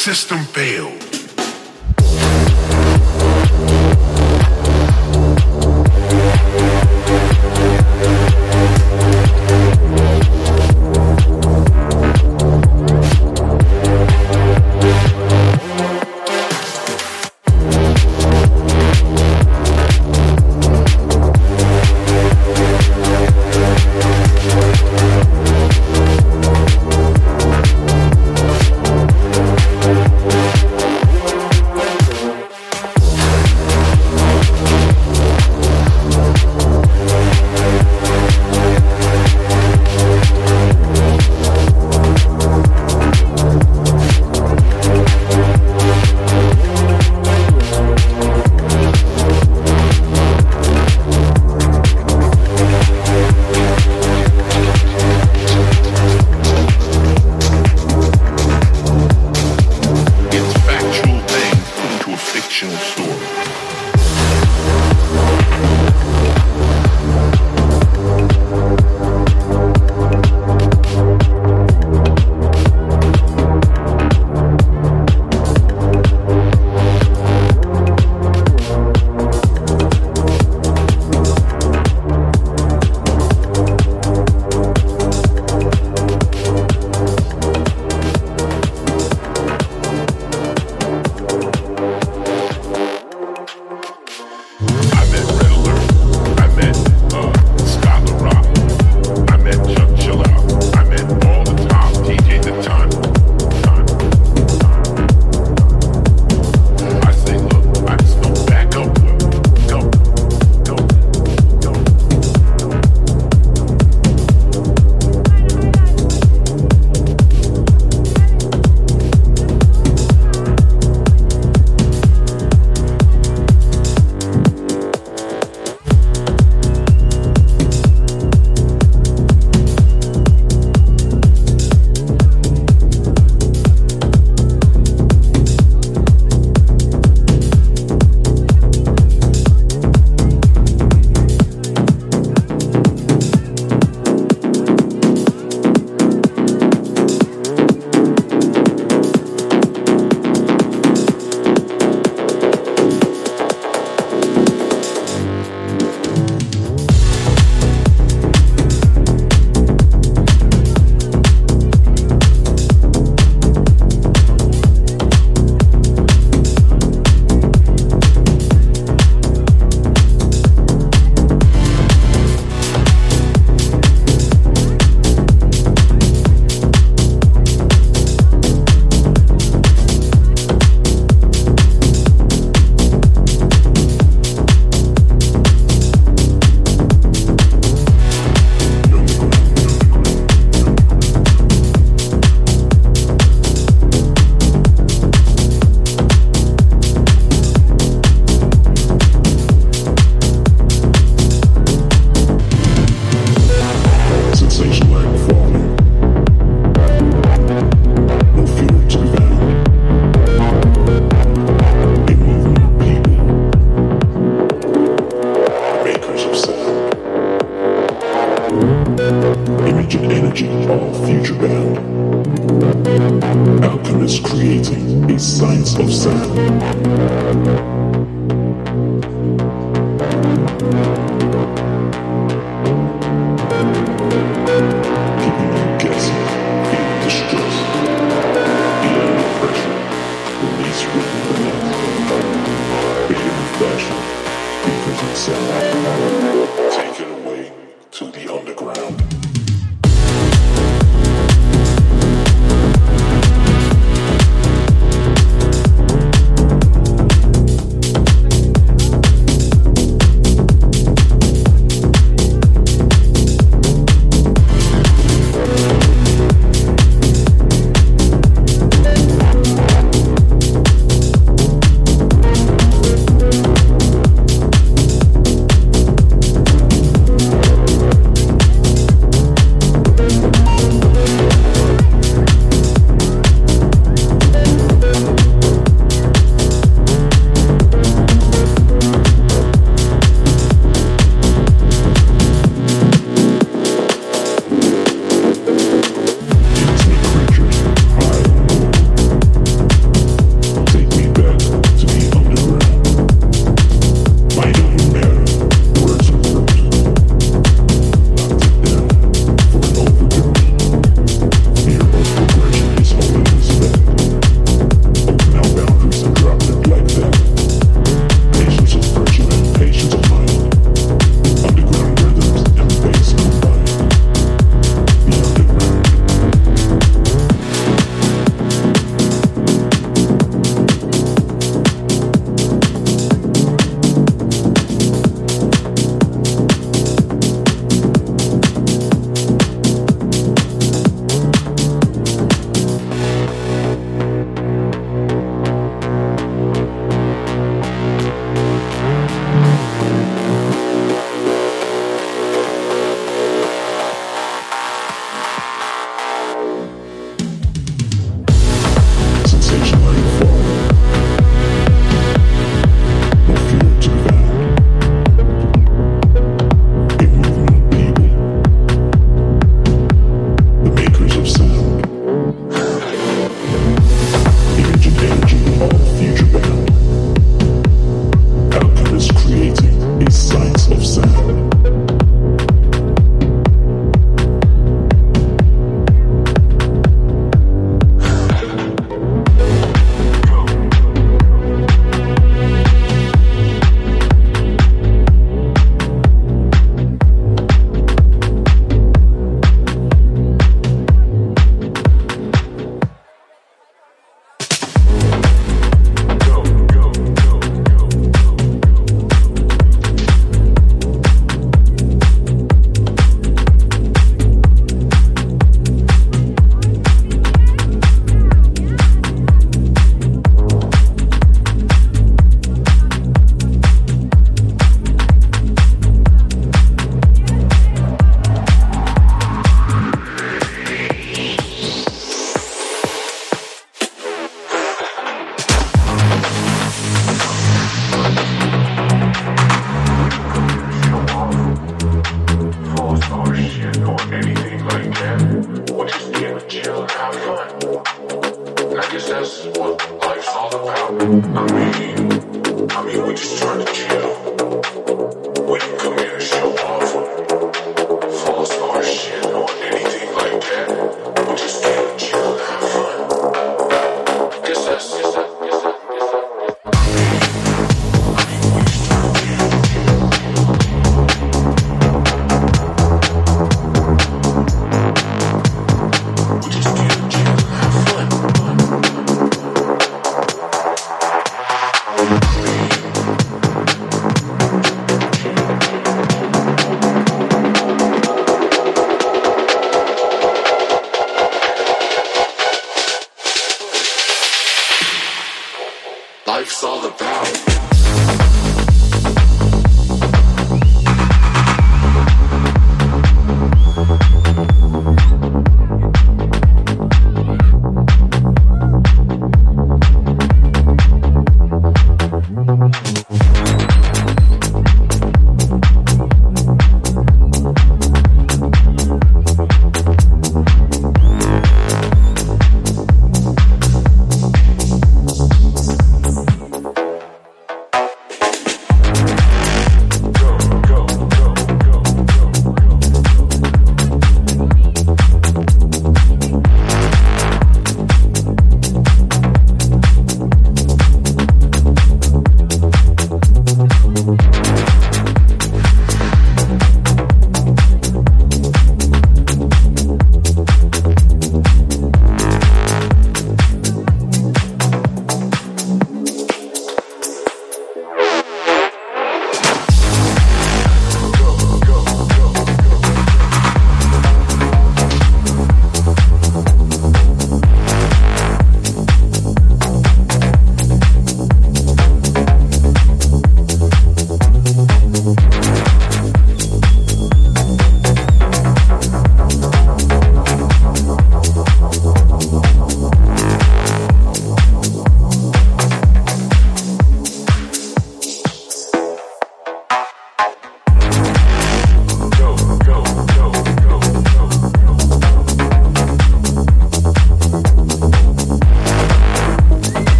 system failed.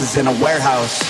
In a warehouse,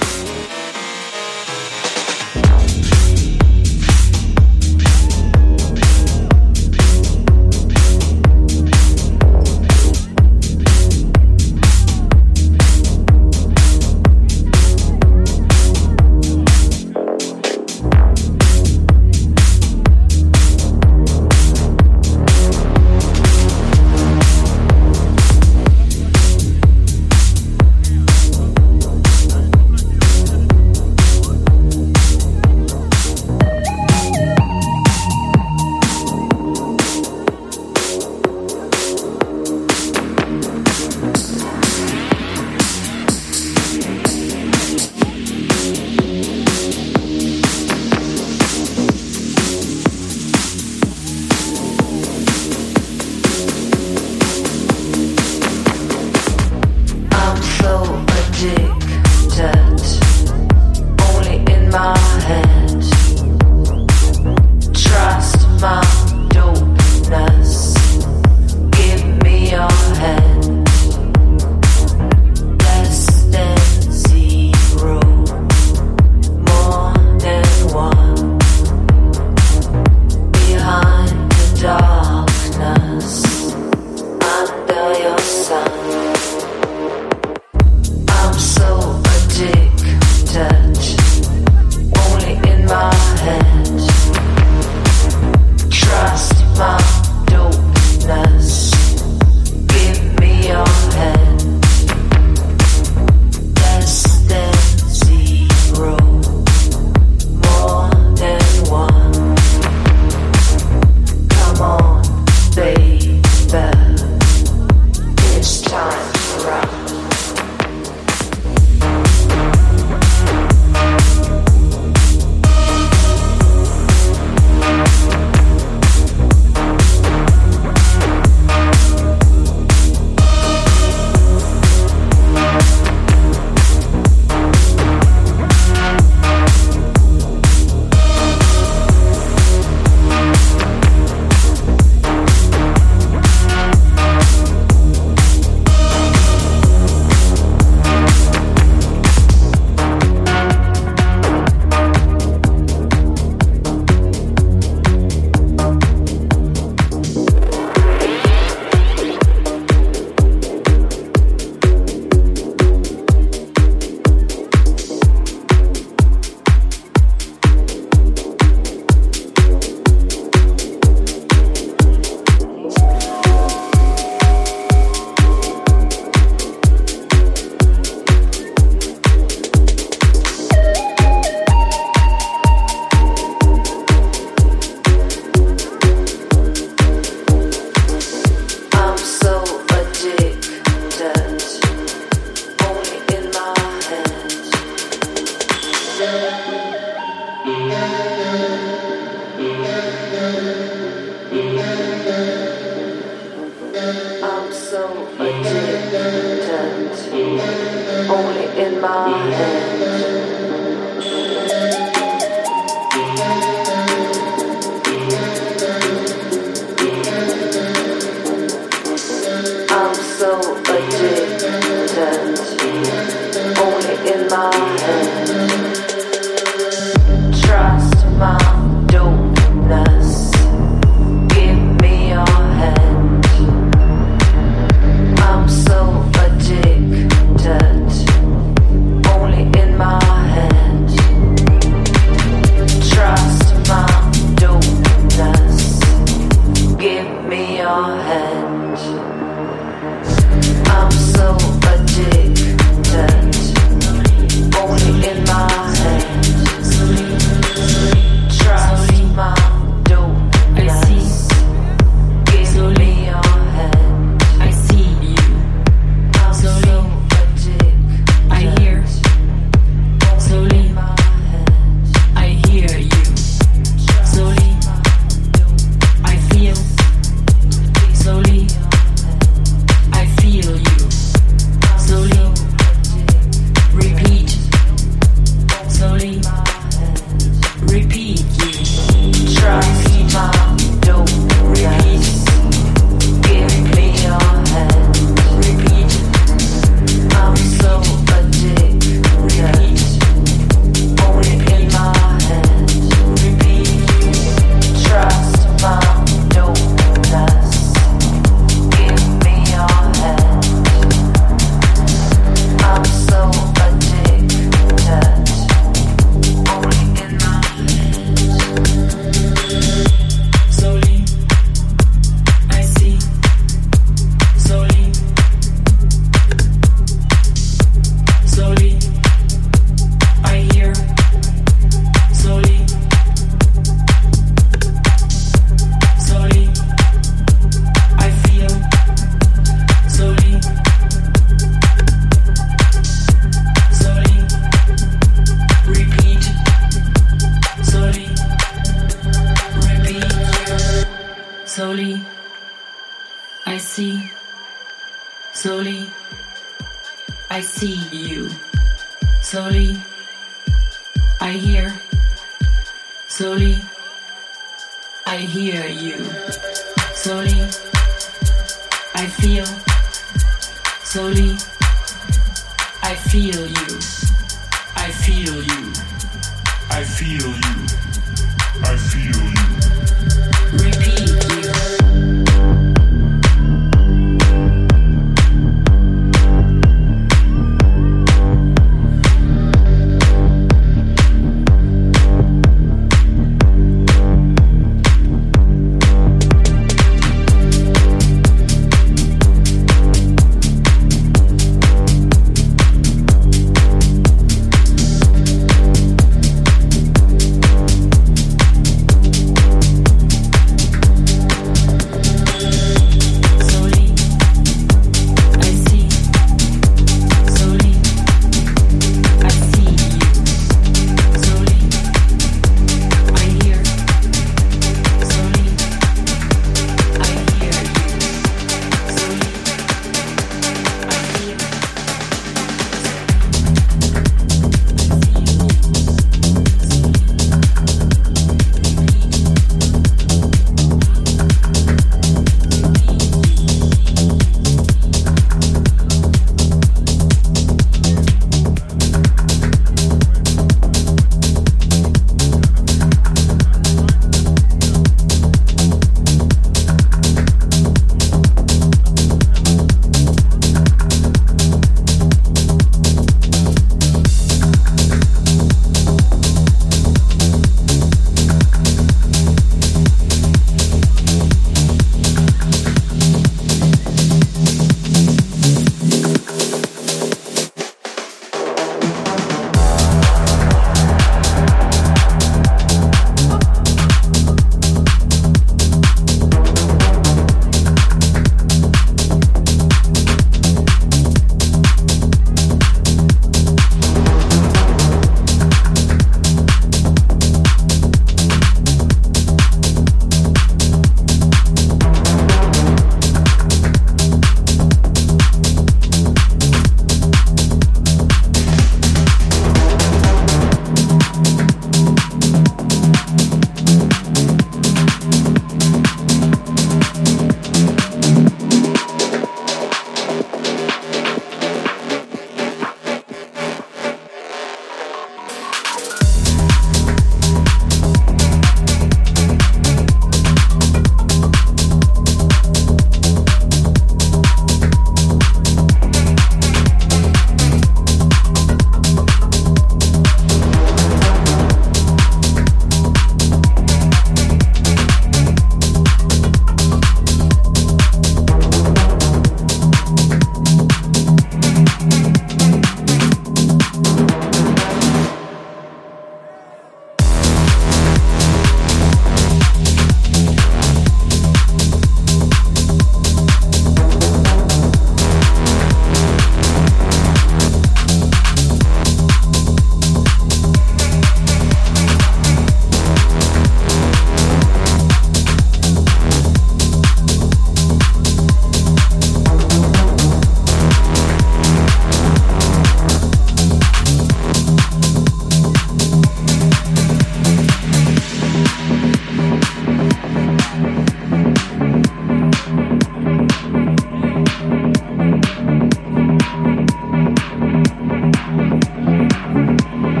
Música